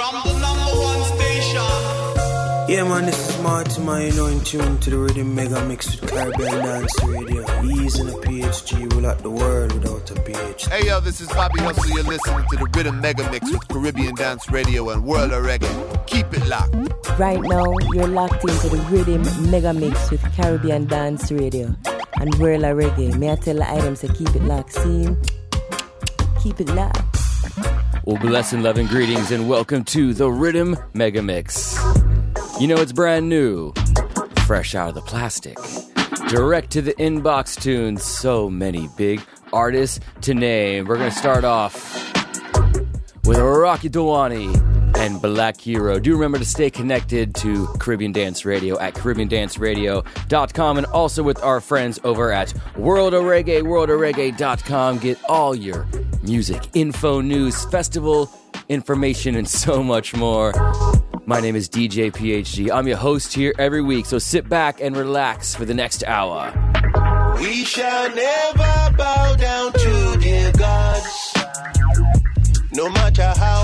From the number one station. Yeah, man, this is Marty, man. You know, in tune to the Rhythm Mega Mix with Caribbean Dance Radio. He's in a PhD, we're like the world without a PhD. Hey yo, this is Bobby Hustle. You're listening to the Rhythm Mega Mix with Caribbean Dance Radio and World of Reggae. Keep it locked. Right now, you're locked into the Rhythm Mega Mix with Caribbean Dance Radio and World of Reggae. May I tell the items to keep it locked? See? Keep it locked. Well, love and greetings, and welcome to the Rhythm Mega Mix. You know, it's brand new, fresh out of the plastic, direct to the inbox tunes. So many big artists to name. We're going to start off with Rocky Dawuni and Black Hero. Do remember to stay connected to Caribbean Dance Radio at CaribbeanDanceRadio.com and also with our friends over at World of Reggae, worldofreggae.com. Get all your music, info, news, festival information, and so much more. My name is DJ PhD. I'm your host here every week, so sit back and relax for the next hour. We shall never bow down to the gods. No matter how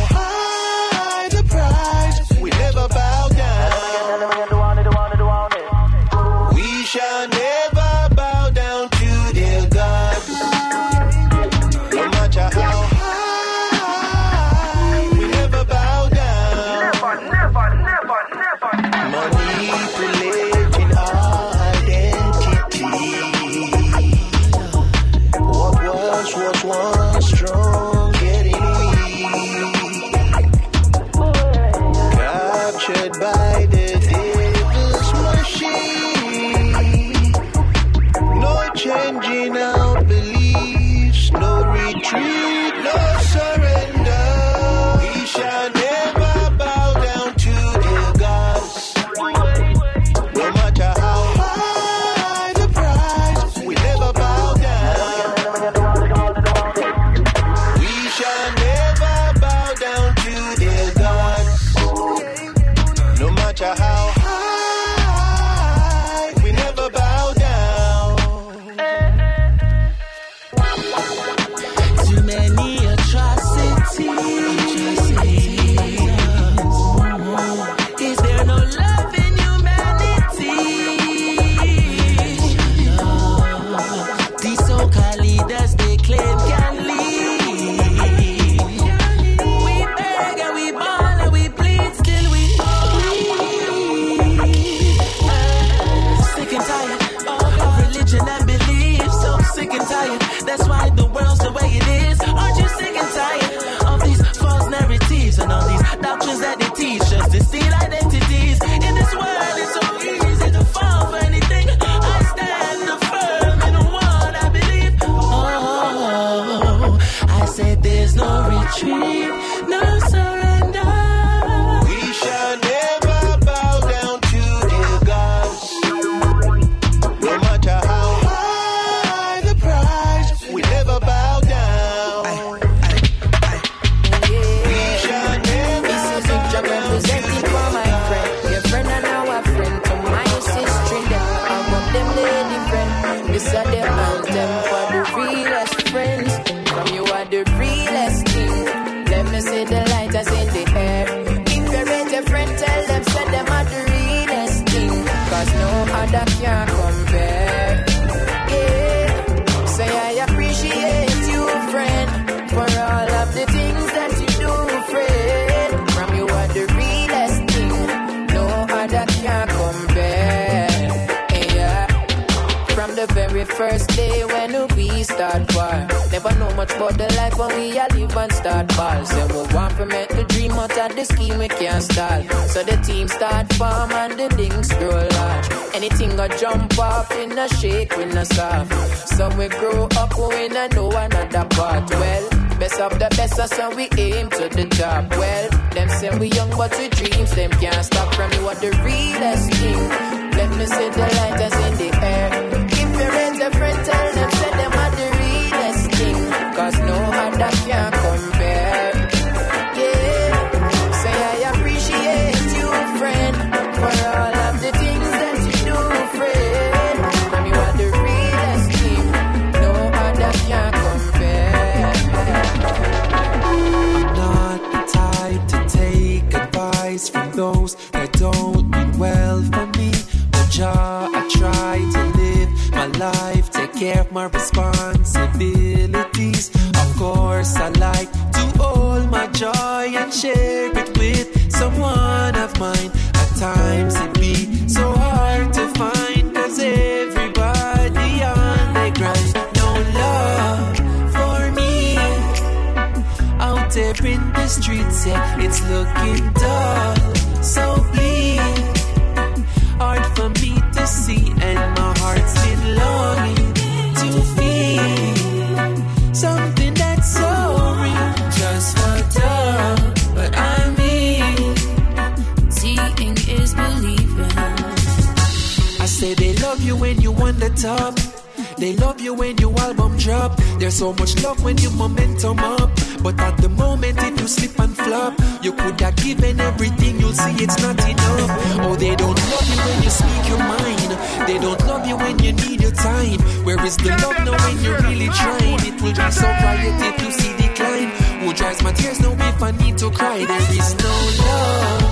first day when we start war, never know much about the life when we a live and start ball. Say we want to make the dream out of the scheme we can't stall. So the team start form and the links grow large. Anything go jump off in a shake, when no soft. Some we grow up, we no know another part. Well, best of the best, so we aim to the top. Well, them say we young, but we dreams, them can't stop from you are the realest thing. Let me see the lighters in the air. If you raise a friend, tell them, say them are the realest thing. Cause no other can my responsibilities. Of course, I like to hold my joy and share it with someone of mine. At times it be so hard to find, cause everybody on the grind. No love for me out there in the streets, yeah, it's looking dull, so so much love when your momentum up. But at the moment, if you slip and flop, you could have given everything. You'll see it's not enough. Oh, they don't love you when you speak your mind. They don't love you when you need your time. Where is the love now when you're really trying? It will be so quiet if you see decline. Who dries my tears now if I need to cry? There is no love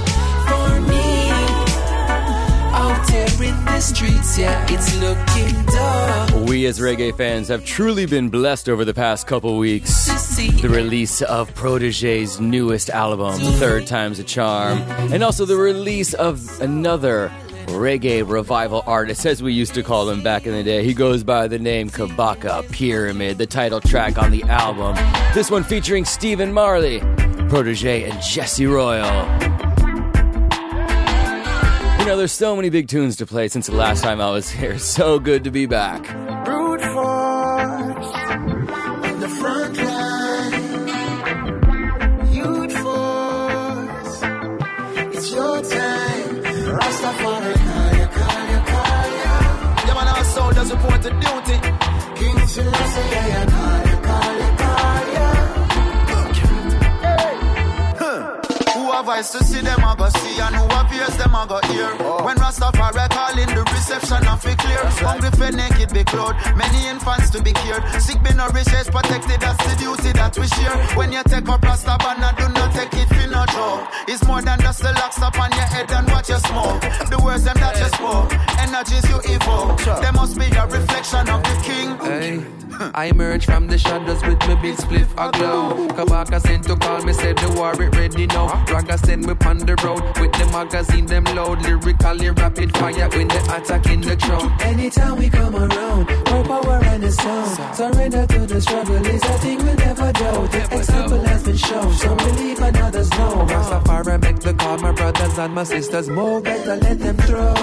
streets. Yeah, it's looking dull. We as reggae fans have truly been blessed over the past couple weeks. The release of Protoje's newest album, Third Time's a Charm, and also the release of another reggae revival artist, as we used to call him back in the day. He goes by the name Kabaka Pyramid, the title track on the album. This one featuring Stephen Marley, Protoje, and Jesse Royal. You know, there's so many big tunes to play since the last time I was here. So good to be back. Brute force on the front line. Youth force, it's your time. Rastafari, call ya, call ya, call ya. Yeah, man, our soul does report to duty. King Selassie, eyes to see them, I go see, and who appears them, I go hear. Oh. When Rastafari calling, the reception of it clear. Hungry for naked be clothed, many infants to be cured. Sick be nourished, is protected, that's the duty that we share. When you take up Rasta banner, do not take it for no joke. It's more than just the locks up on your head and what you smoke. The words them that you spoke, energies you evoke. They must be a reflection of the king. Hey, I emerge from the shadows with my big spliff aglow. Kabaka sent to call me, said the war it ready now. Raga send me on the road with the magazine them load. Lyrically rapid fire when they attack in the crowd. Anytime we come around, more power and the sound. Surrender to the struggle is a thing we'll never do. The example has been shown, some believe and others know. Rastafari make the call, my brothers and my sisters move. Better let them throw.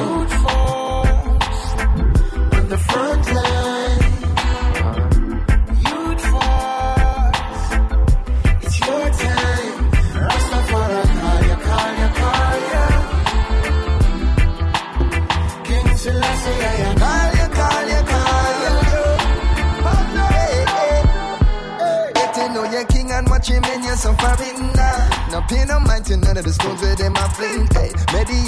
On the front line. Your king and watch him in your suffering now. No pay no mind to none of the stones where them a fling. Hey,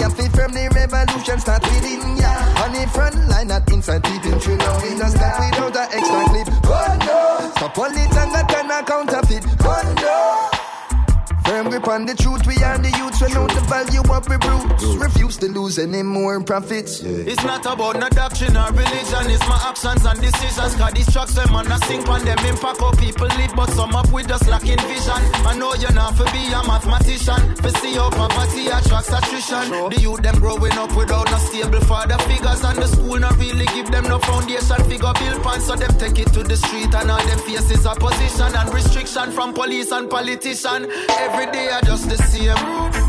a fit from the revolution start within ya. On the front line, not inside peeping through no window step without a extra clip. Oh no, stop all it and turn a counterfeit. Oh no. Firm grip on the truth, we are the youths, we know the value of we roots. Refuse to lose any more profits. It's not about no doctrine or religion, it's my actions and decisions. Cause these tracks them and I sink on them impact how people live, but some up with just lacking vision. I know you're not for be a mathematician. For see how poverty attracts attrition. The youth them growing up without no stable father figures, and the school not really give them no foundation figure build pan, so them take it to the street and all them faces opposition and restriction from police and politician. Every day I just the same.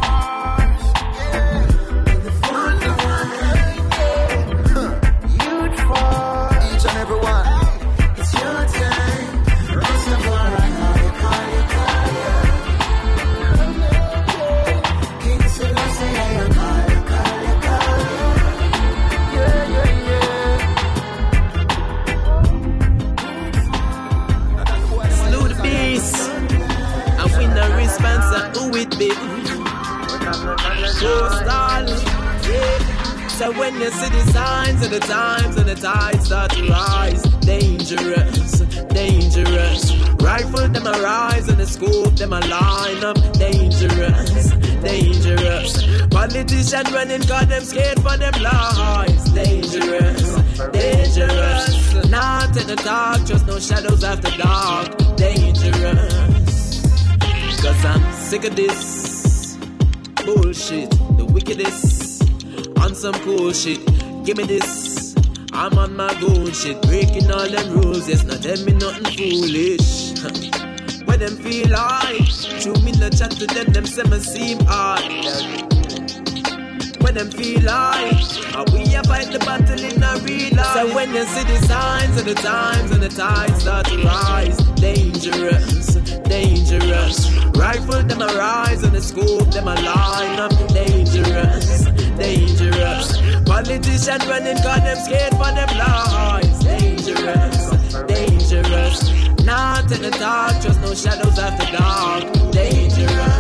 This bullshit, the wickedest, on some cool shit. Give me this. I'm on my goon shit, breaking all them rules. Yes, not tell me nothing foolish. when them feel like, true me no chat to them, them say me seem hard when them feel like we a fight the battle in a real life. So when you see the signs of the times and the tides start to rise, dangerous, dangerous. Rifle them a rise and the scope them a line up, dangerous, dangerous. Politician running cause them scared for them lives, dangerous, dangerous. Not in the dark, just no shadows after dark, dangerous.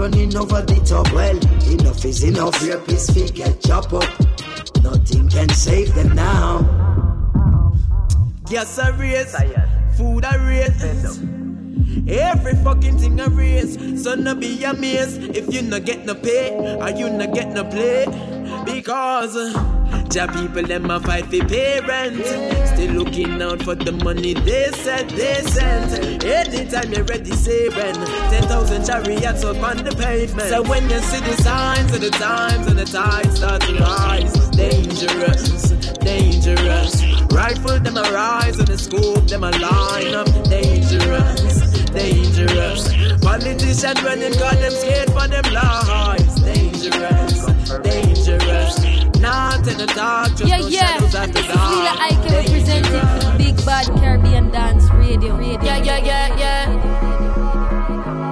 Running over the top. Well, enough is enough. Rapists feet get chop up. Nothing can save them now. Yes, I raise. Food I raise. Every fucking thing I raise, so no be amazed if you not get no pay or you not get no play. Because ja people them a fight for parents, still looking out for the money they said they sent. Anytime you're ready, saving ten thousand chariots up on the pavement. So when you see the signs of the times and the tides start to rise, dangerous, dangerous. Rifle them a rise and the scope them a line up, dangerous dangerous. Politicians running cause them scared for them lives. Dangerous, dangerous. Not in the dark, just yeah, no yeah. shadows at the this is dark. Lila Ike representing Big Bad Caribbean Dance Radio. Radio. Yeah, yeah, yeah, yeah.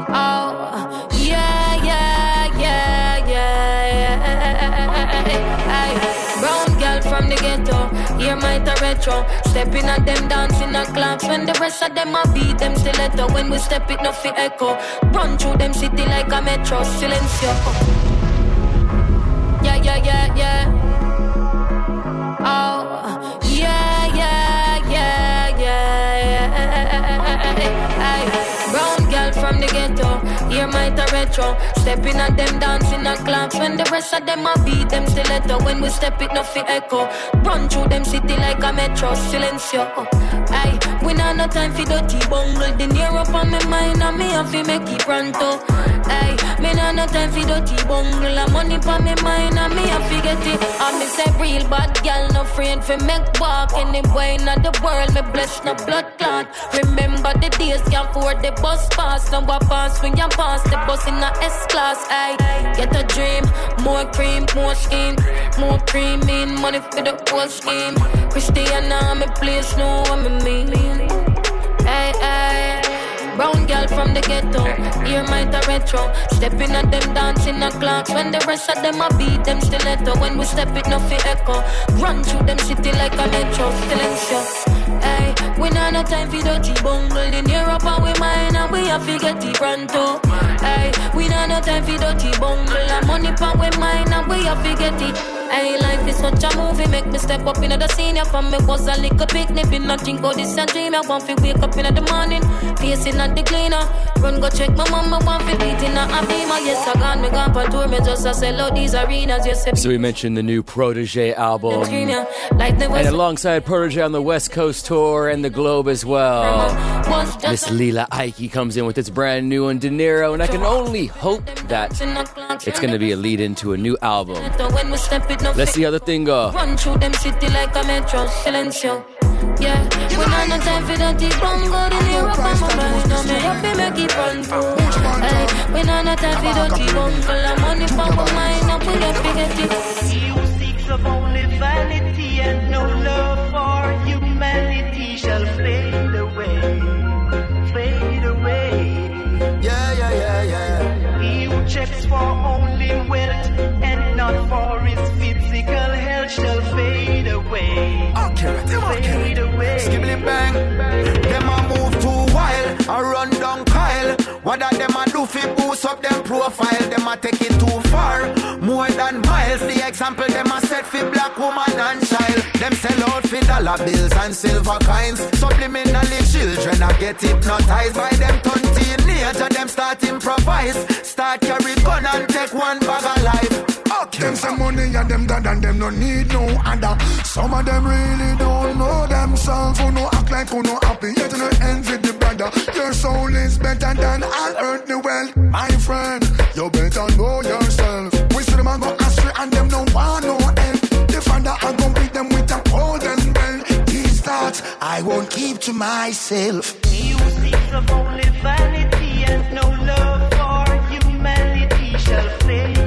Oh, yeah, yeah, yeah, yeah, yeah. Brown girl from the ghetto, hear my retro. Stepping at them dancing a claps when the rest of them a beat them stiletto. When we step it, no fi echo. Run through them city like a metro. Silencio. Ghetto, hear my retro. Stepping at them dancing a claps when the rest of them a beat them stiletto. When we step it, no fi echo. Run through them city like a metro. Silencio. We not no time for dirty bungle. The near up on my mind and me have to make it pronto. Aye, me not no time for dirty bungle. The money on my mind and me have to get it. I me say real bad girl, no friend for make walk anywhere in the world. Me bless no blood clot. Remember the days can't afford the bus pass. Now I pass when you pass the bus in a S class. Aye, get a dream, more cream, more scheme, more cream in money for the whole scheme. Christiana, me place know what me mean. Hey, hey. Brown girl from the ghetto, hear my retro. Stepping at them dancing a clocks when the rest of them a beat them stiletto. When we step it, no echo. Run through them city like a metro, silencio. Hey, we not no time for dirty bungle in Europe and we mine and we have to get it pronto. Hey, we not no time for dirty bungle and money pan we mine and we have to get it. Hey, life is such a movie, make me step up in the senior from me was a little picnic, been nothing go this a dream. I want to wake up in the morning, facing at the cleaner. Run go check my mama, want to beat in a beamer. Yes, I gone, me gone for tour, me just a sell out these arenas. Yes, I So we mentioned the new Protoje album. screen, yeah. Like the And alongside Protoje on the West Coast tour and the globe as well. Miss Lila Ike comes in with its brand new one, De Niro, and I can only hope that it's going to be a lead into a new album. When we step it, no Let's see how the thing go. Run through them city like a metro, silencio. Yeah, we not no time for that deep bungle in Europe and my mind. No, me happy make it run through. Hey, we not no time for that deep bungle. I'm money for my mind, and we don't forget it. You seeks of only vanity and no love for humanity away. Fade away. Skibbly bang. Them a move too wild, a run down Kyle. What that them a do fi boost up them profile? Them a take it too far, more than miles. The example them a set fi black woman and child. Them sell out fi dollar bills and silver coins. Subliminally children a get hypnotized by them turn teenager. Them start improvise, start carry gun and take one bag of life. Them some money and them dad and them no need no other. Some of them really don't know themselves. Who no act like who no happy yet no envy the brother. Your soul is better than all earthly wealth. My friend, you better know yourself. A go astray and them no want no help. The father I go beat them with a golden bell. These thoughts I won't keep to myself. Of only vanity and no love for humanity shall fade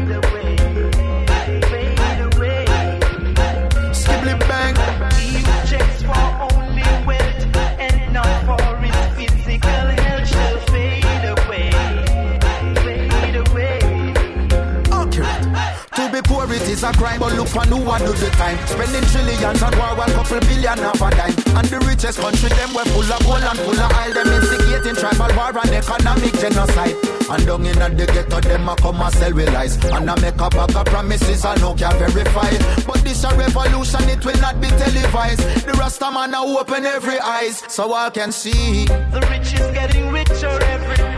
is a crime, but look for who one do the time. Spending trillions on war, one couple billion of a dime. And the richest country, them were full of gold and full of oil. Them instigating tribal war and economic genocide. And down in the ghetto, them a come and sell with lies. And I make up a bag of promises I no can verify. But this a revolution, it will not be televised. The Rasta man a open every eyes, so I can see. The rich is getting richer every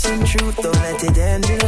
It starts in truth, don't let it end in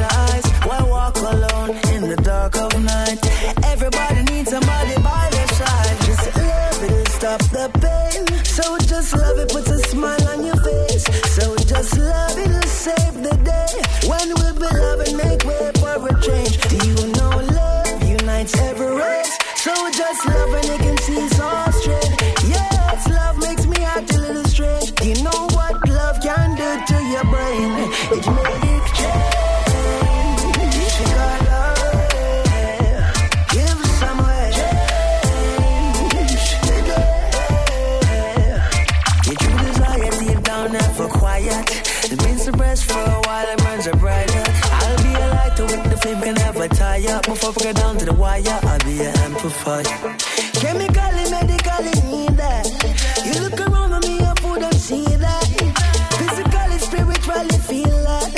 Before we get down to the wire, I'll be an amplifier. Chemically, medically need that. You look around at me, I wouldn't see that. Physically, spiritually feel that.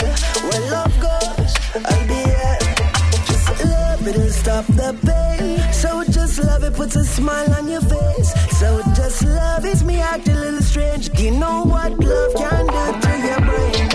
Where love goes, I'll be at. Just love it'll stop the pain. So just love it, puts a smile on your face. So just love is me act a little strange. You know what love can do to your brain?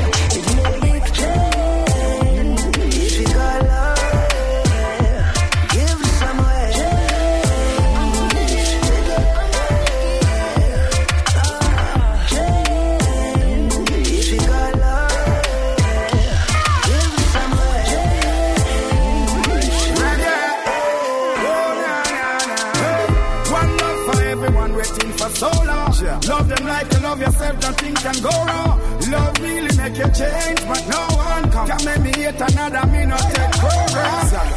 Love yourself, can go wrong. Love really make you change, but no one come. Can make me hate another, me not take.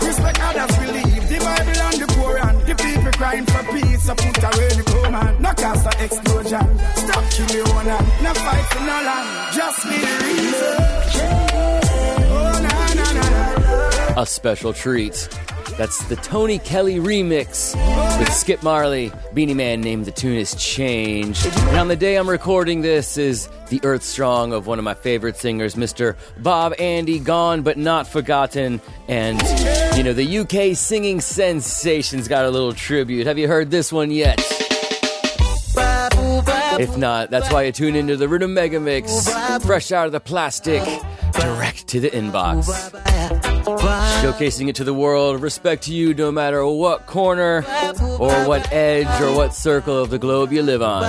Respect others, believe the Bible and the Quran. The people crying for peace, so put away the command. No of explosion. Stop kill your own hand. No fight no land. Just the reason. Oh, a special treat. That's the Tony Kelly remix with Skip Marley. Beenie Man named the tune is Change. And on the day I'm recording this is the Earth Strong of one of my favorite singers, Mr. Bob Andy, gone but not forgotten. And, you know, the UK singing sensation's got a little tribute. Have you heard this one yet? If not, that's why you tune into the Rhythm Mega Mix, fresh out of the plastic, direct to the inbox. Showcasing it to the world, respect to you no matter what corner or what edge or what circle of the globe you live on.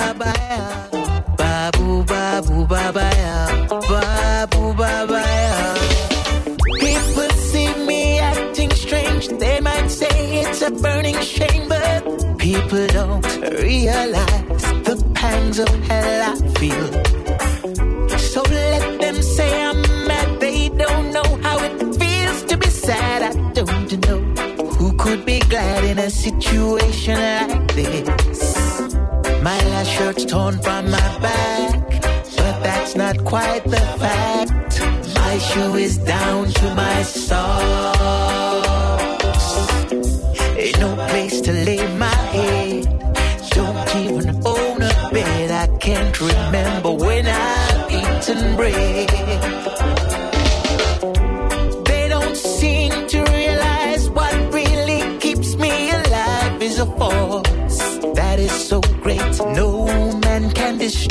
People see me acting strange. They might say it's a burning shame, but people don't realize the pangs of from my back, but that's not quite the fact. My shoe is down to my socks. Ain't no place to lay my head. Don't even own a bed. I can't remember when I've eaten bread.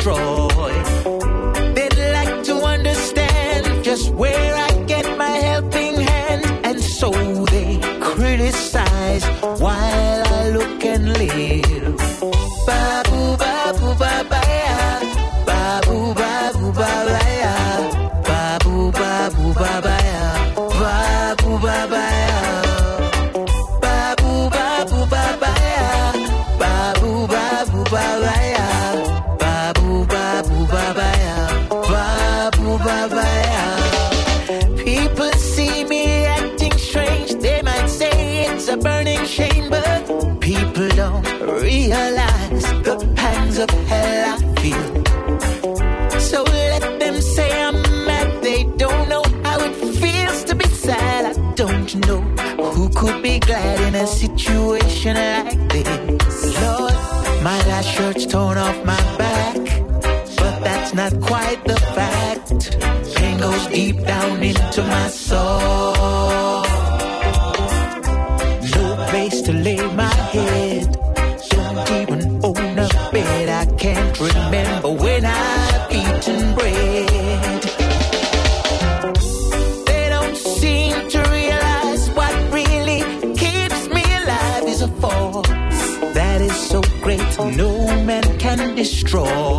Can my soul. No place to lay my head. Don't even own a bed. I can't remember when I've eaten bread. They don't seem to realize what really keeps me alive is a force that is so great no man can destroy.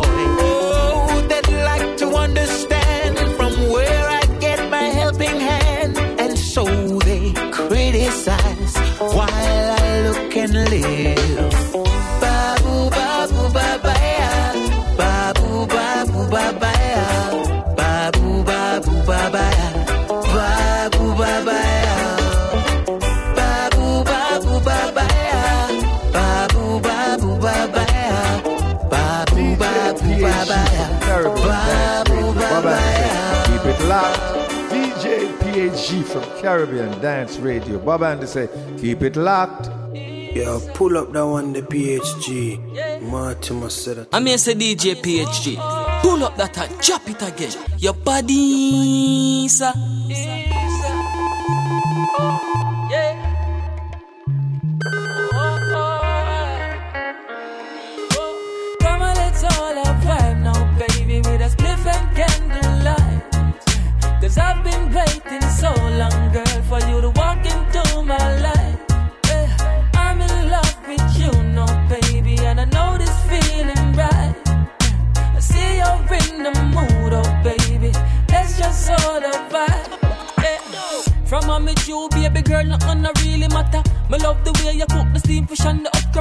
Caribbean Dance Radio. Bob Andy say, keep it locked. Yeah, pull up that one, the PhD. Martin said that. I mean, say DJ PhD. Pull up that and chop it again. Your body, sir.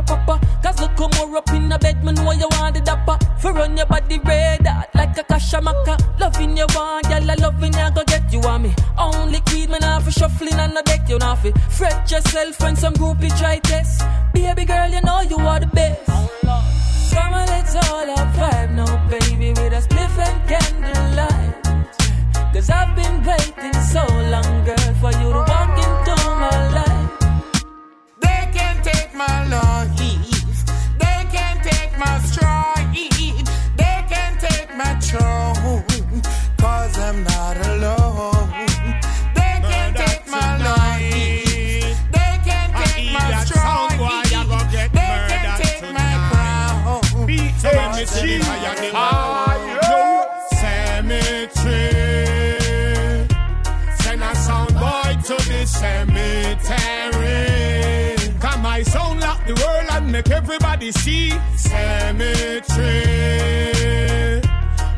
Pepper. Cause look come more up in the bed, me know you want the dapper. For run your body red hot like a kashamaka. Loving you want, girl, I loving you, go get you on me. Only me not for shuffling and the deck, you fi fret yourself when some groupie try test. Baby girl, you know you are the best. Come on, let's all have vibe now, baby, with a spliff and candlelight. Cause I've been waiting so long, everybody see. Cemetery.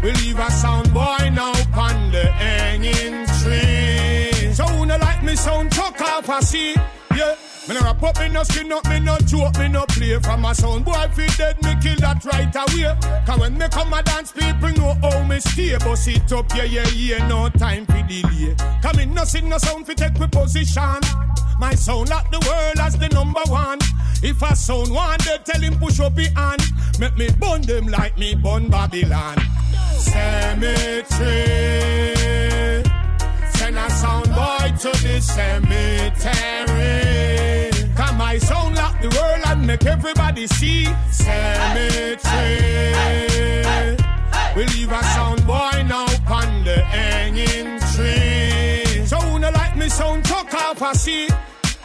We leave a sound boy now on the hanging tree. So who like me sound chuck off a see. Yeah. Me no rap up, me no skin up, me no joke, me no play from a sound boy fi dead, me kill that right away. Cause when me come a dance, people know how me stay. Bust it up, yeah, yeah, yeah, no time for delay. Come in, no sing, no sound fi take we position. My sound lock the world as the number one. If a sound one, they tell him push up his hand. Make me burn them like me burn Babylon. Cemetery. Send a sound boy to the cemetery. My sound lock the world and make everybody see. Cemetery. We leave a sound boy now on the hanging tree. So who no like me sound chuck off a seat.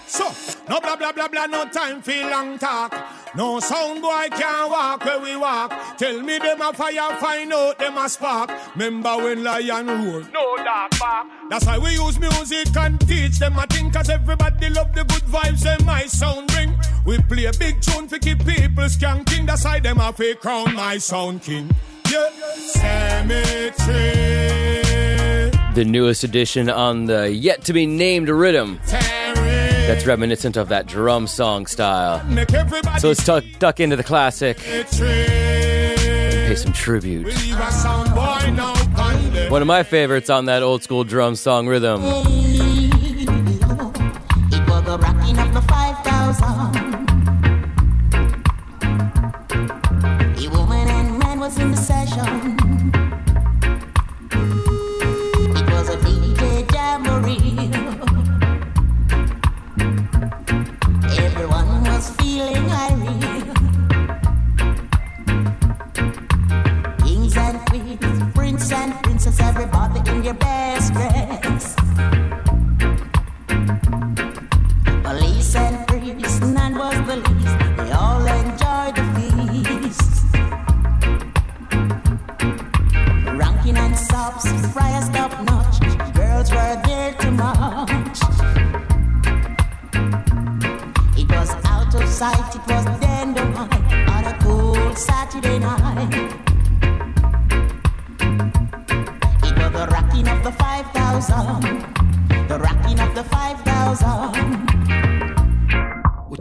So, no blah blah blah blah, no time for long talk. No sound boy can't walk where we walk. Tell me them a fire, find out them a spark. Remember when lion roar? No dark back. That's why we use music and teach them a thing, cause everybody love the good vibes and my sound bring. We play a big tune to keep people skanking. That's why them a fake crown my sound king. Yeah, cemetery. The newest addition on the yet to be named rhythm. That's reminiscent of that drum song style. So let's tuck, duck into the classic pay some tribute. One of my favorites on that old school drum song rhythm.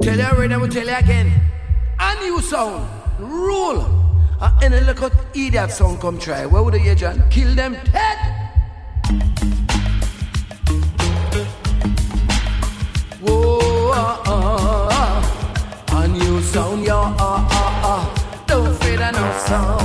Tell you already, we tell you again. A new sound, rule. Uh, any little idiot sound come try. Where would you, John? Kill them dead. Whoa, uh, uh, uh. a new sound, yeah, uh, uh, uh. Don't fear no sound,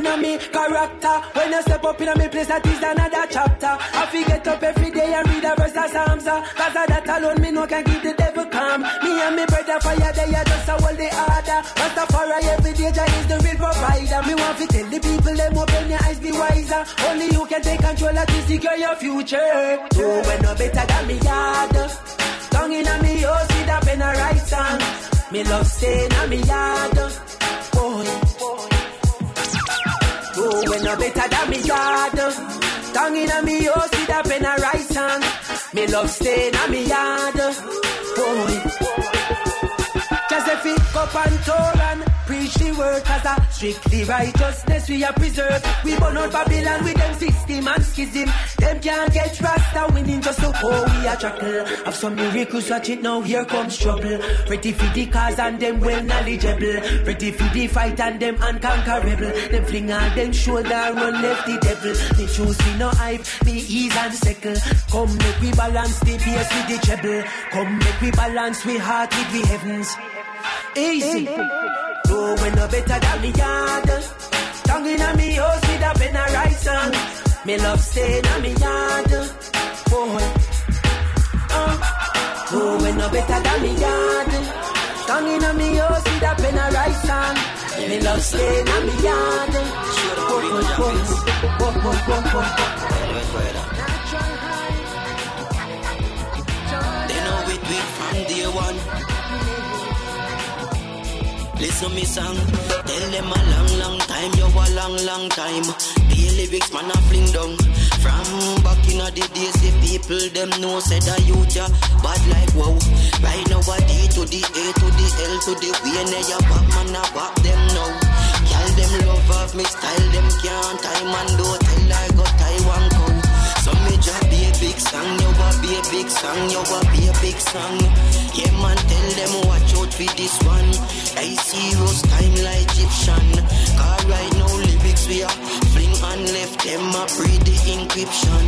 like a me character. When you step up in me place, that is another chapter. I forget up every day and read a verse of Psalms. uh, Cause of that alone, me no can keep the devil calm. Me and me brother fire, they are just a hold the order. Rastafari every day, Jah is the real provider. Me want to tell the people, them open your eyes, be wiser. Only you can take control of this, secure your future. Oh, when no better than me yard. Tongue in a me, oh, see that pen a right song. Me love stay in a me yard. Oh, when no better than me yard. Tongue in a me, oh, see that pen a right song. Me love stay in a me yard. Boy. Just if it up and tour and preach the word Cause a strictly righteousness we are preserved. We burn out Babylon with them system and schism. Them can't get Rasta winning just to oh we a chuckle. Have some miracles watch it now here comes trouble. Ready for the cause and them well knowledgeable. Ready for the fight and them unconquerable. Them fling on them shoulder run left the devil. Me choose me no hype, me ease and settle. Come make we balance the bass with the treble. Come make we balance we heart with the heavens Easy. No when no better than me yard. Tongue in me house with a pen a right song. Me love stay in me yard. Boy. Uh. No when no better than me yard. Tongue in me house with a pen a right song. Me love stay in me yard. Boy, boy, boy. Boy, boy, boy, boy. Listen me song, tell them a long, long time, you a long, long time. The lyrics man a fling down. From back in the days, the people them know said a youth ya bad like wow. Right now a D to the A to the L to the W, and ya back man a back them now. Girl them love of me style, them can't tie man do tell I got Taiwan cow. So me just be a big song, you a be a big song, you a be a big song. Yeah man, tell them watch out for this one. I serious time like Egyptian. Cause right now lyrics we are fling and left them a breathe the encryption.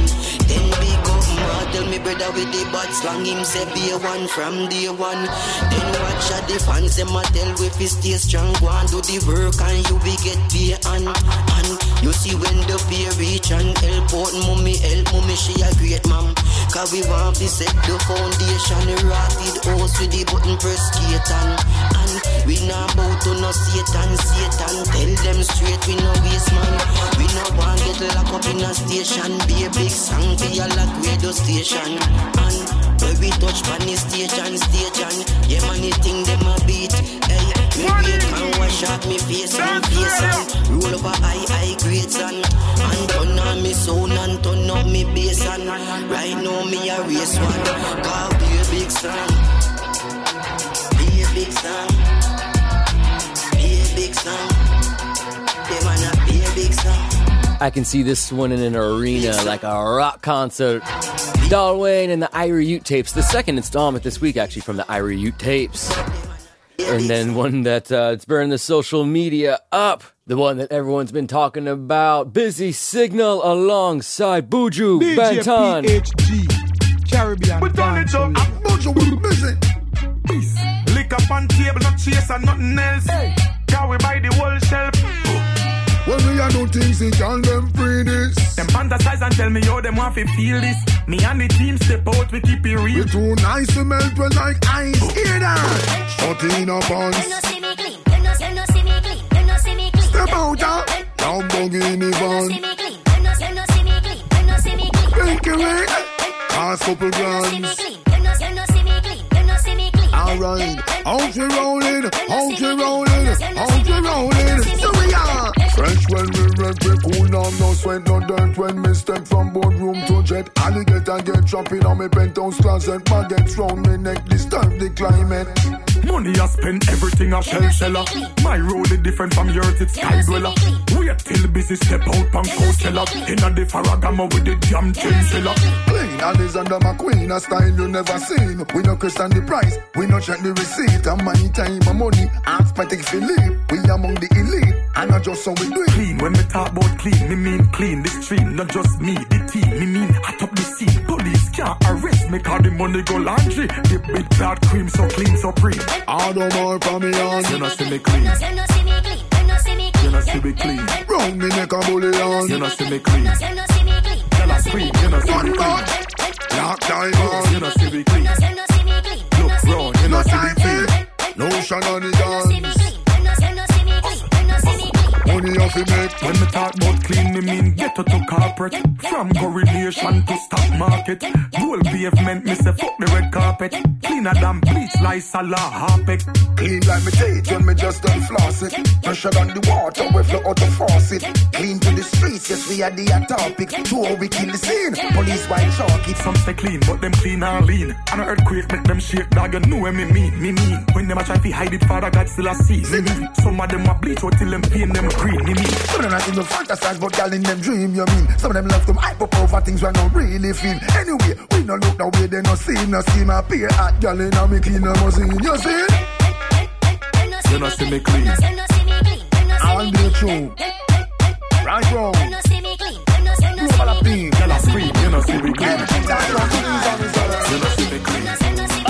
Then big up model me brother with the bad slang him say be one from day one. Then watch out the fans them a tell we fi stay strong. Go and do the work and you be get pay and you see when the pay reach and help out mommy help mommy she a great mom. Cause we want to set the foundation rotted house with the button press skate and and we not bout to no Satan Satan tell them straight we no waste man. We no want get locked up in a station be a big song for your lock radio station and where we touch pan the station station yeah man the thing them a beat. Hey me wake and wash out me face and face and roll over high high grades and and turn on me sound and turn up me bass and right now me a race one. Cause be a big song. Be a big song. Be a big song. Yeah man a be a big song. I can see this one in an arena, like a rock concert. Doll Wayne and the Irie Ute tapes. The second installment this week, actually, from the Irie Ute tapes. And then one that uh, it's burning the social media up. The one that everyone's been talking about. Busy Signal alongside Buju DJ Banton. PHG, Caribbean. We done it up. I'm Buju, we busy. Lick up on table, not chase and nothing else. Can we buy the whole shelf? When we are do things, it can them free this. Them fantasize and tell me how them want to feel this. Me and the team step out, we keep it real. We too nice to melt we like ice. Hear that? Shut in a pants. Step out, huh? Lamborghini van. Pinky ring. Pass couple grands. Alright, out you rolling, out you rolling, out you rolling. So we are fresh when we wreck, we cool down, no sweat, no dirt. When we step from boardroom to jet, alligator get trapping on me penthouse closet. Baguettes round me neck, disturb the climate. Money I spend everything a shell seller. My road is different from yours, it's sky dweller. Wait till busy step out pan Coachella. Inna the Ferragamo with the jam chinchilla. Clean and is under my queen, a style you never seen. We no question the price, we no check the receipt. And my time, my money, aesthetic Philippe. We among the elite, and not just so we do it. Clean, when me talk about clean, me mean clean the stream. Not just me, the team, me mean hot up the scene. Police can't arrest me, cause the money go laundry. The big bad cream so clean, so free. All the more from me on. You know see me clean. You know see me clean. You know see me clean. Round me neck a bullion. You know see me clean. Girl I scream, you know see me clean. Black diamond. You know see me clean. Look round, you know see me clean. No shenanigans. Clean, me mean ghetto to corporate. From correlation to stock market. Dual pavement, me say fuck the red carpet. Cleaner than bleach, like Salah Harpic. Clean like me teeth when me just done floss it. Pressure on the water, we flow out the faucet. Clean to the streets, yes we are the topic. Two we kill the scene. Police white chalk it. Some say clean, but them clean and lean. And an earthquake make them shake, dog. You know what me mean, me mean. When them a try to hide it, Father God still a see. Me mean. Some of them a bleach out till them pain them green, me mean. Some of them not in the fantasize, but gal in them dream, you mean. Some of them love them hype up over things we not really feel. Anyway, we no look the way they no see, no see my peer at gal in a me clean a machine, you see? You know see me clean. I'll be true. Right wrong. Global of theme. Girl I scream, you know see me clean. Everything that you please on is all You know see me clean.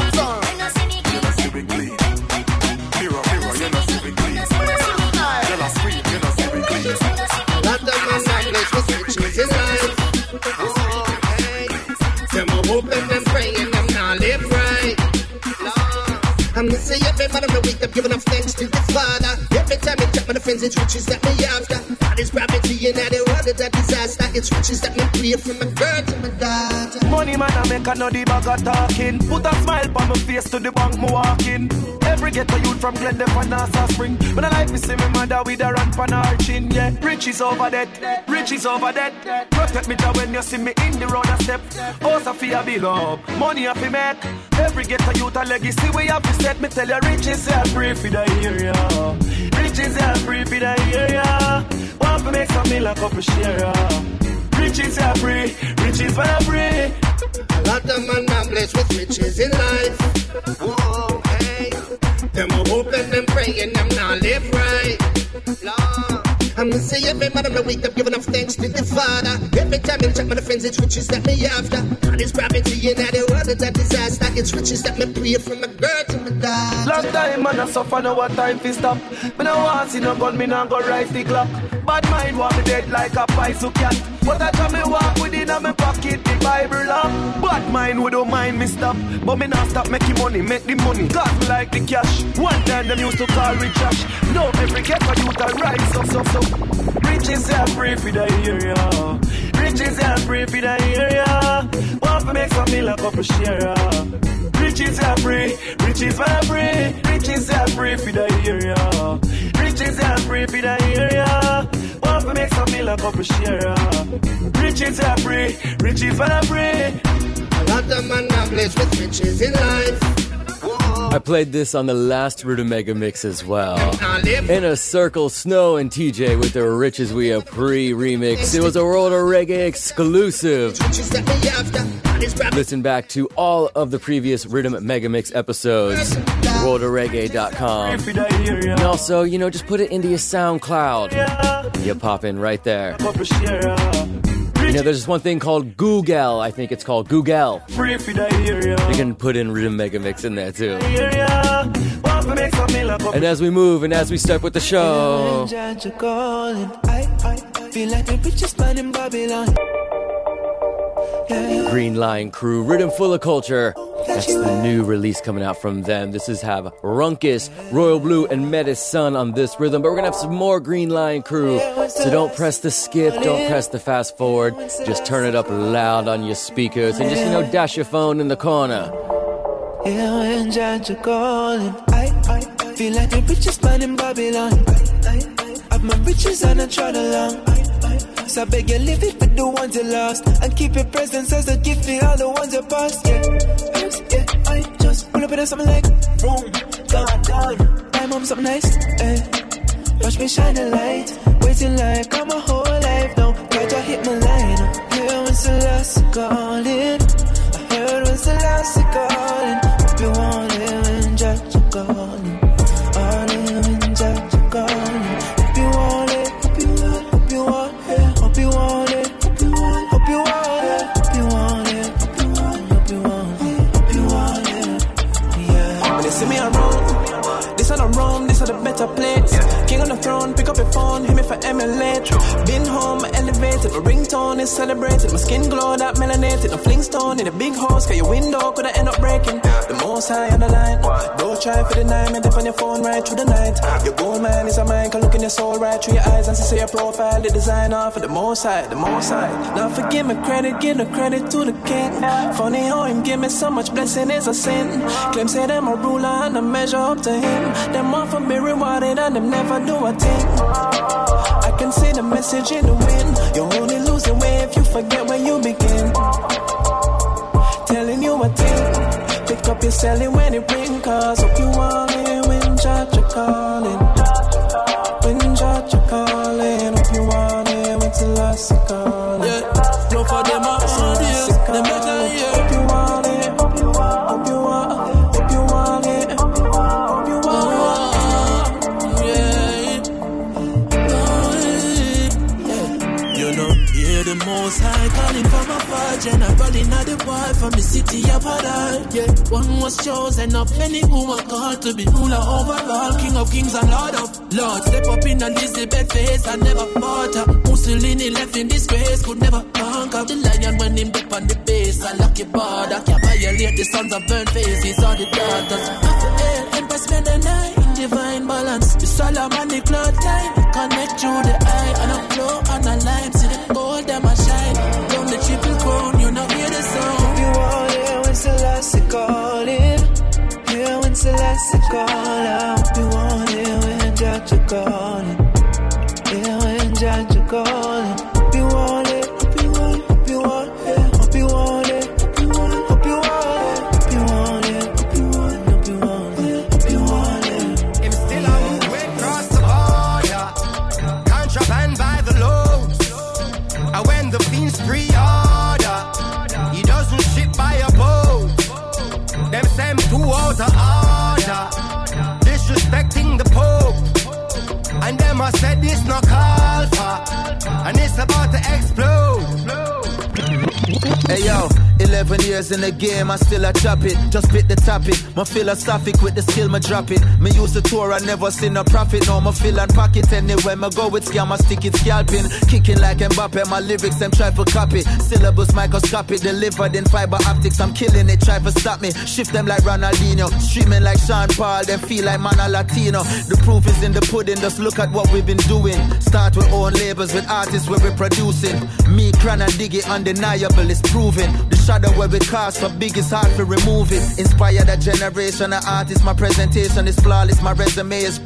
I'm say every man of the week, I'm giving up thanks to the Father. Every time I check my friends, it's riches that me after. God is gravity and I the world is a disaster. It's riches that make me pray from my girl to my daughter. Money man, I make a know the bag of talking. Put a smile on my face to the bank, me walking. Every ghetto youth from Glendale and Nassau Spring. When I like me see me mother with a run pan her chin, yeah. Riches over that, riches over that. Protect me when you see me in the road a step. Oh, Sophia big up, money I fi make. Every ghetto youth a legacy we have to set. Me tell you, riches are free for the area. Riches are free for the area. Make some million couple share. Riches are free, riches are free. A lot of man are blessed with riches in life. Oh, hey. Them a hoping and praying them not live right. I'm gonna say every of the week, I'm giving up thanks to the Father. Every time I check my friends, it's riches that me after. God is gravity and I the world is a disaster. It's riches that me pray from my girl to my daughter. Long time man I suffer, now what time fi stop. Me no want see no gun, me no go rise the clock. Bad mind want me dead like a paisu cat. But I tell me walk with it in my pocket, the Bible lock. Bad mind we don't mind me stop, but me not stop making money, make the money. God like the cash. One time them used to call me trash. Now every ghetto youth a rise up, so so. Riches are free for the area. Riches are free for the area. Want to make some million couple share. Riches are free, riches are free, riches are free for the area. Riches are free for the area. Want to make some million couple share. Riches are free, riches are free. A lot of man are blessed with riches in life. I played this on the last Rhythm Mega Mix as well. In a circle, Snow and TJ with their Riches We Are Pre remix. It was a World of Reggae exclusive. Listen back to all of the previous Rhythm Mega Mix episodes. WorldofReggae.com. And also, you know, just put it into your SoundCloud. You pop in right there. Know, there's this one thing called Google. I think it's called Google. Free for the area. You can put in Rhythm Mega Mix in there too. area. Want to make some million couple And as we move and as we start with the show, Judge, you're calling. I, I feel like the richest man in Babylon. Green Lion Crew, Rhythm Full of Culture. That's the new release coming out from them. This is have Runkus, Royal Blue, and Metis Sun on this rhythm. But we're gonna have some more Green Lion Crew. So don't press the skip, don't press the fast forward. Just turn it up loud on your speakers and just, you know, dash your phone in the corner. I, feel like the richest man in Babylon. I, I, have my riches and I trot along. I beg you, leave it for the ones you lost. And keep your presence as a gift for all the ones you past. Yeah, yes, yeah, I just pull up with something like boom, gone, gone. My mom something nice, eh. Watch me shine a light. Waiting like I'm a whole life now. Try to hit my line. Yeah, when Celeste calling. I heard when Celeste calling. Hope pick up your phone, hit me for relate. Been home, elevated, my ringtone is celebrated. My skin glow that melanated. A flingstone in a big house, cause your window could end up breaking. The most high on the line. Don't try for the nine, and on your phone right through the night. Your gold man is a mind, can look in your soul right through your eyes and see your profile. The design designer for the most high, the most high. Now forgive me credit, give the credit to the king. Funny how him give me so much blessing is a sin. Claim say them a ruler and I measure up to him. Them often be rewarded and them never do a thing. I can see the message in the wind. You're only losing way if you forget where you begin. Telling you a thing. Pick up your celly when it ring, cause hope you want it when judge the. Yeah, one was chosen of any woman called to be ruler over all. King of kings and Lord of lords. Step up in Elizabeth face and never fought. Mussolini left in disgrace, could never conquer. The lion when him dip on the base. I lock your border. Can't violate the sons of burnt faces or the daughters. Hell, Empress spend the night in divine balance. The Solomon, the cloud time. Connect through the eye and a flow and a line. See the gold, them a shine. When Celeste calling. Yeah, when Celeste call out. You want it when Judge calling. Yeah, when Judge calling. 11 years in the game, I still a chop it. Just bit the topic. My philosophic with the skill, my drop it. Me use the tour, I never seen a profit. No, my fill and pocket. Anywhere me go with scam, I stick it scalping. Kicking like Mbappe, my lyrics, them try for copy. Syllabus microscopic, delivered in fiber optics. I'm killing it, try for stop me. Shift them like Ronaldinho. Streaming like Sean Paul, them feel like man a Latino. The proof is in the pudding, just look at what we've been doing. Start with own labels, with artists we're producing. Me, Cran and Diggy, undeniable, it's proven. The shadow where we cast for big is hard to remove it. Inspire that generation of artists. My presentation is flawless, my resume is.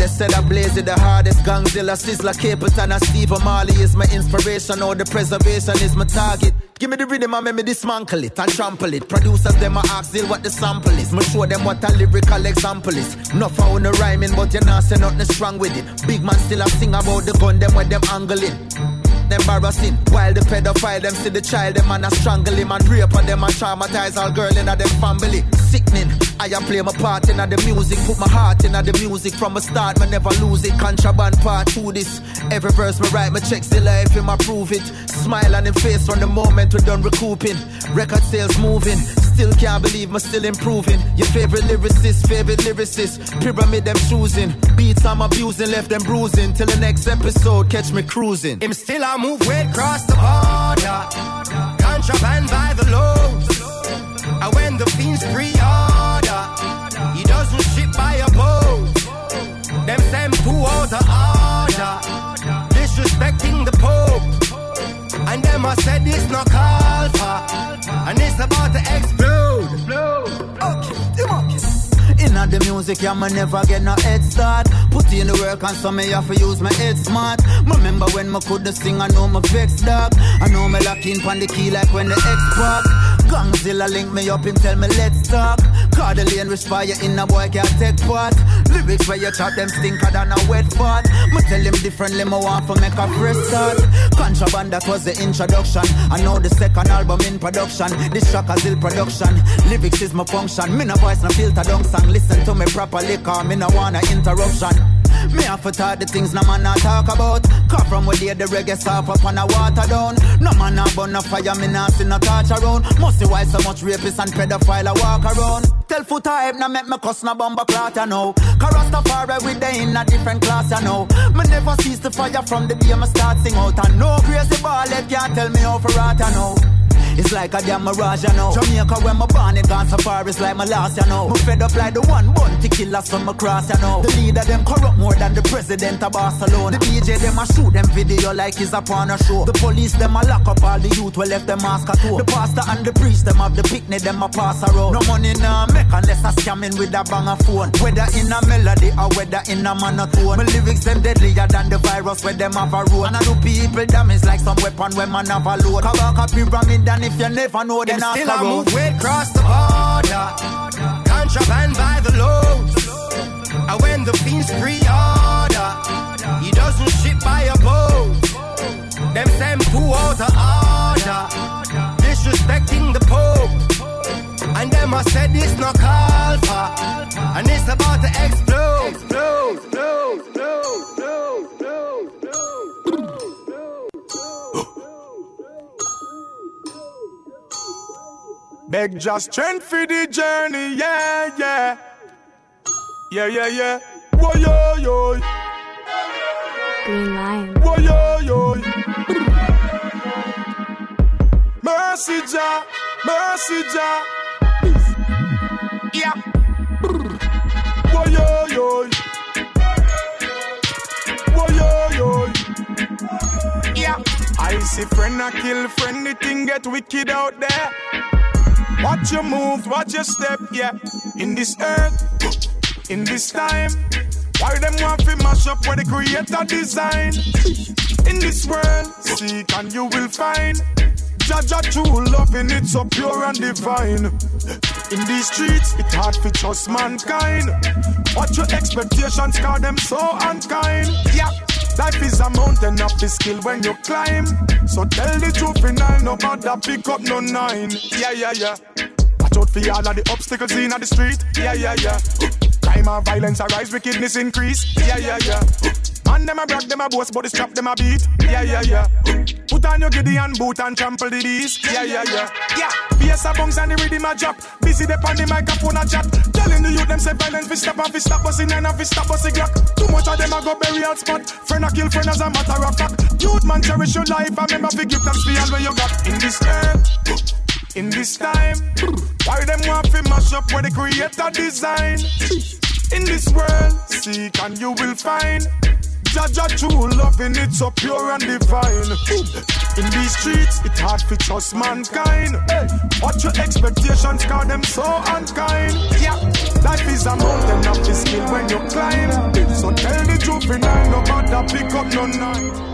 They said I blaze the hardest. Gongzilla, Sizzla, Capleton, and Steve Marley is my inspiration. All the preservation is my target. Give me the rhythm and make me dismantle it and trample it. Producers, them I ask still what the sample is. Me show them what a lyrical example is. Not found the rhyming, but you not say nothing strong with it. Big man still a sing about the gun, them where them angling embarrassing. While the pedophile, them see the child, them and a strangle him and rape on them and traumatize all girl in a them family. Sickening. I am play my part in the music, put my heart in the music from the start, me never lose it. Contraband part to this. Every verse me write, me checks the life, him prove it. Smile on him face from the moment we done recouping. Record sales moving. Still can't believe me still improving. Your favorite lyricist, favorite lyricist. Pyramid them choosing. Beats I'm abusing, left them bruising. Till the next episode, catch me cruising. Him still I move way across the border. Contraband by the loads. And when the fiends pre-order, he doesn't ship by a boat. Them send two out of order. Disrespecting the Pope. And them I said it's not for. And it's about to explode. Inna the music, yeah, me never get no head start. Put in the work and so me have to use my head smart. Remember when me couldn't sing, I know me vex dog. I know me lock in pon the key like when the X-Pac. Gongzilla link me up, him tell me let's talk. Call the lane fire in a boy can't take part. Lyrics where you chop them stinker than a wet fart. Me tell him differently, me want to make a fresh start. Contraband, that was the introduction. I know the second album in production. This track a still production. Lyrics is my function. Me no voice, no filter, don't song. Listen to me properly, cause me no want a interruption. Me have to talk the things no man not talk about. Come from where they the reggae soft up on a water down. No man not burn no fire, me not see no torch around. Must see why so much rapists and pedophile a walk around. Tell foot hype, now make me cuss no bomber clot, you know. Cause Rastafari with they in a different class, you know. Me never cease the fire from the day me start sing out. And no crazy ball, can't tell me how for rat, you know. It's like a damn mirage, you know. Jamaica when my born, it gone so far, it's like my last, you know. Me fed up like the one bounty killer, some my cross, you know. The leader them corrupt more than the president of Barcelona. The DJ them a shoot them video like it's a porno show. The police them a lock up all the youth we left them mask at home. The pastor and the priest them have the picnic them a pass around. No money nah make unless I scamming with a banger phone. Whether in a melody or whether in a monotone. My lyrics them deadlier than the virus where them have a road. And I do people damage like some weapon when man have a load. Kabaka pyramid and if you never know then I Still I move way across the border. Contraband by the loads. And when the fiends pre-order, he doesn't ship by a boat. Them send poo out of order. Disrespecting the Pope. And them I said this no call for. And it's about to explode. Explode, explode, explode, Beg just strength for the journey, yeah, yeah. Yeah, yeah, yeah. Whoa, yo, yo. Green Lion. Whoa, yo, yo. Mercy, Jah, mercy, Jah. Yeah. Whoa, yo, yo. Whoa, yo, yo. Yeah. I see friend a kill friend, the thing get wicked out there. Watch your move, watch your step, yeah. In this earth, in this time. Why them want to mash up where the creator design? In this world, seek and you will find. Jaja true loving it so pure and divine. In these streets, it's hard to trust mankind. Watch your expectations, cause them so unkind. Yeah. Life is a mountain of the skill when you climb. So tell the juvenile, no bother pick up no nine. Yeah, yeah, yeah. Watch out for all of the obstacles in on the street. Yeah, yeah, yeah. Crime and violence arise, wickedness increase. Yeah, yeah, yeah. Man, them a brag, them a boast, but the strap them a beat. Yeah, yeah, yeah. Put on your Gideon boot and trample the beast. Yeah, yeah, yeah. Yeah. Bass a bounce and the rhythm a drop. Busy the on the microphone a chat. Telling the youth them say violence fi stop and fi stop busting and fi stop busting glock. Too much of them a go out spot. Friend a kill friend as a matter of fact. Youth man cherish your life and remember fi give thanks fi all where you got in this earth. In this time, why them want fi mash up where the creator design? In this world, seek and you will find. Jaja true loving it so pure and divine. In these streets, it's hard to trust mankind. Watch your expectations, cause them so unkind. Yeah, life is a mountain of the skill when you climb. So tell the juvenile, no matter pick up no nine.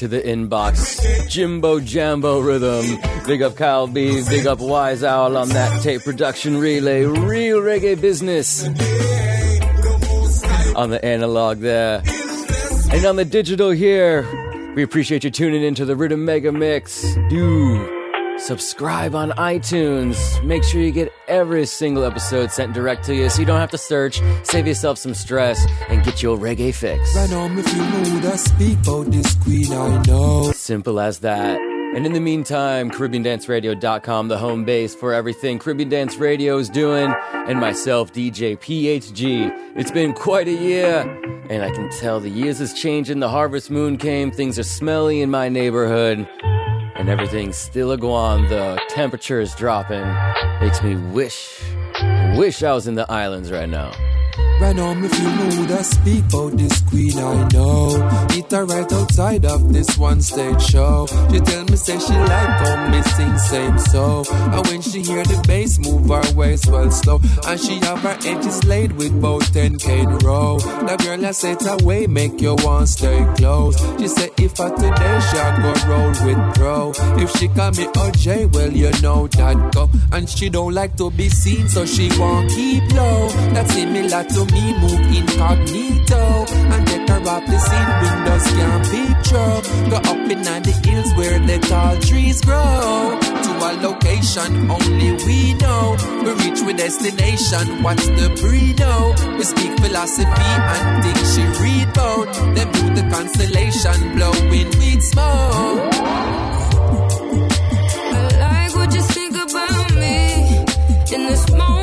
To the inbox, Jimbo Jambo Rhythm. Big up Kyle B, big up Wise Owl on that tape production relay. Real reggae business. On the analog there. And on the digital here. We appreciate you tuning into the Rhythm Mega Mix. Do subscribe on iTunes. Make sure you get every single episode sent direct to you so you don't have to search. Save yourself some stress and get your reggae fix. Right on, if you know that speak about this queen, I know. Simple as that. And in the meantime, CaribbeanDanceRadio.com, the home base for everything Caribbean Dance Radio is doing, and myself, DJ PHG. It's been quite a year, and I can tell the years is changing. The harvest moon came, things are smelly in my neighborhood, and everything's still a guan. The temperature is dropping. Makes me wish, wish I was in the islands right now. Right on, if you know that speak about this queen, I know. Meet her right outside of this one stage show. She tell me, say she like how me sing same so. And when she hear the bass move her waist well slow. And she have her edges laid with both 10k in row. That girl I said away, make you want stay close. She say if for today she go roll with pro. If she call me OJ, well you know that go. And she don't like to be seen, so she won't keep low. That's similar to me move incognito and take her off the scene. Windows can't picture. Go up in the hills where the tall trees grow. To a location only we know. We reach with destination. What's the? Oh, we speak philosophy and think she read about. Then view the constellation blowing weed smoke. I like what you think about me. In this moment,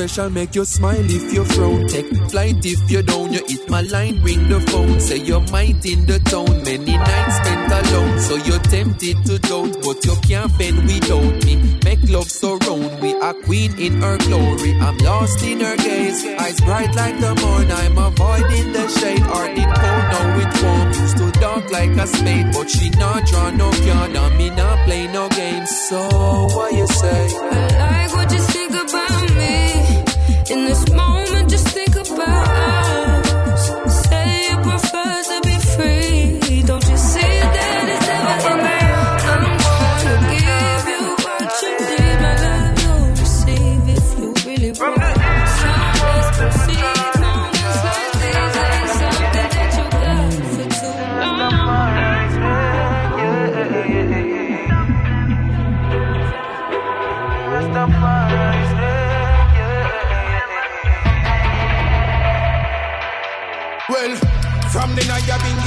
special, make you smile if you frown. Take flight if you down, you hit my line, ring the phone. Say you're might in the town, many nights spent alone. So you're tempted to doubt, but you can't bend without me. Make love surround, we are queen in her glory. I'm lost in her gaze, eyes bright like the moon. I'm avoiding the shade, heart it cold, now it warm. Used to dark like a spade, but she not draw no gun, and me not play no games. So what you say? In this moment,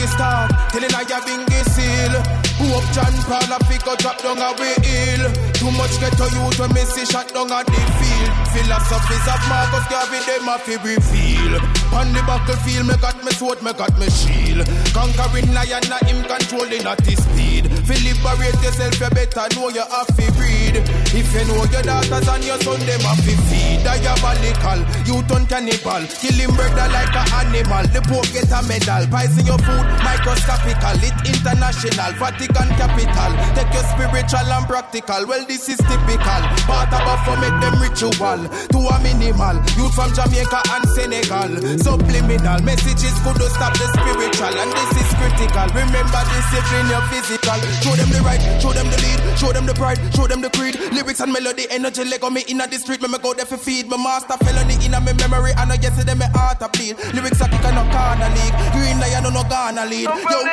bingy start till the night bingy seal. Who up John Paul a figure drop down a hill. Too much get to you to miss it shot down at the field. Philosophies of Marcus Garvey them a fi reveal. On the battlefield me got me sword, me got me shield. Conquering lion na him controlling at his speed. Fi liberate yourself you better know you have to breed. If you know your daughters and your son them have to feed. Diabolical, you turn cannibal. Kill him brother like a animal. The Pope get a medal. Poison your food, microscopical. It international, Vatican capital. Take your spiritual and practical. Well, this is typical. Part of for make them ritual. To a minimal. Youth from Jamaica and Senegal. Subliminal messages could stop the spiritual. And this is critical. Remember discipline your physical. Show them the right, show them the lead, show them the pride, show them the creed. Lyrics and melody, energy leg on me in the street. Me me go there for feed. My master felony in a me memory. And I guess them me heart a bleed. Lyrics are kick and no corner league. Green lion no no gonna lead. Yo.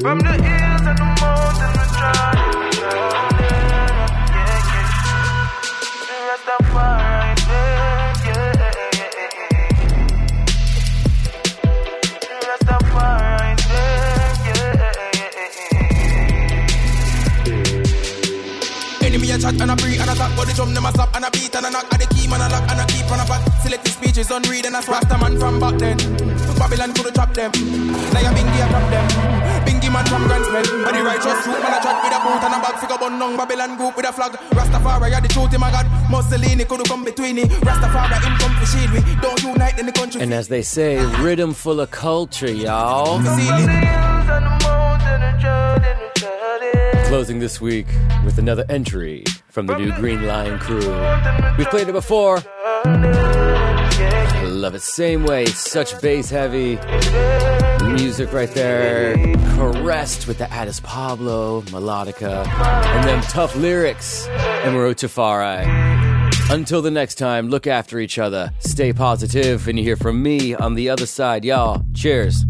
From the hills and the mountains, we're trying, chat and a breathe and a talk, but the drum them a slap and a beat and a knock and the key man a lock and a keep on a back. Selected speeches unread and a rasta man from back then. Babylon could have trapped them. Now you bingy a trap them. Bingy man from Grand Spell. But the righteous truth man a chat with a boot and a bag figure bun down Babylon group with a flag. Rastafari are the truth, my God. Mussolini could have come between it. Rastafari him come to shield we. Don't unite in the country. And as they say, rhythm full of culture, y'all. Closing this week with another entry from the new Green Lion crew. We've played it before. I love it. Same way, such bass heavy music right there, caressed with the Addis Pablo melodica, and them tough lyrics. Emerald Tafari. Until the next time, look after each other, stay positive, and you hear from me on the other side. Y'all, cheers.